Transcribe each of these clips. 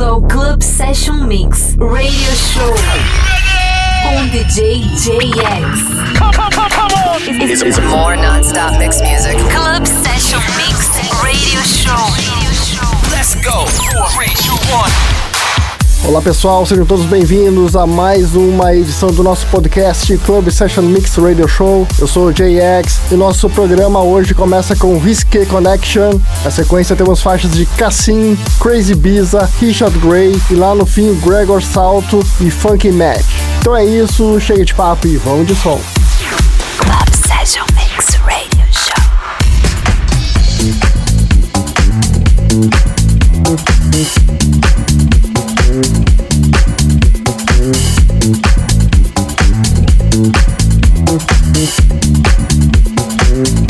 bem-vindo ao Club Session Mix Radio Show com DJ JX. It's, it's more non-stop mix music. Club Session Mix Radio Show. Let's go. Three, two, one. Olá pessoal, sejam todos bem-vindos a mais uma edição do nosso podcast Club Session Mix Radio Show. Eu sou o JX e nosso programa hoje começa com Risque Connection. Na sequência temos faixas de Cassim, Crazy Biza, Richard Gray e lá no fim Gregor Salto e Funky Match. Então é isso, chega de papo e vamos de som. Club Session Mix Radio Show. Thank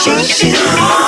She, she,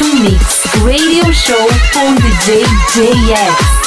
to mix radio show on the JJX.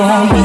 For me.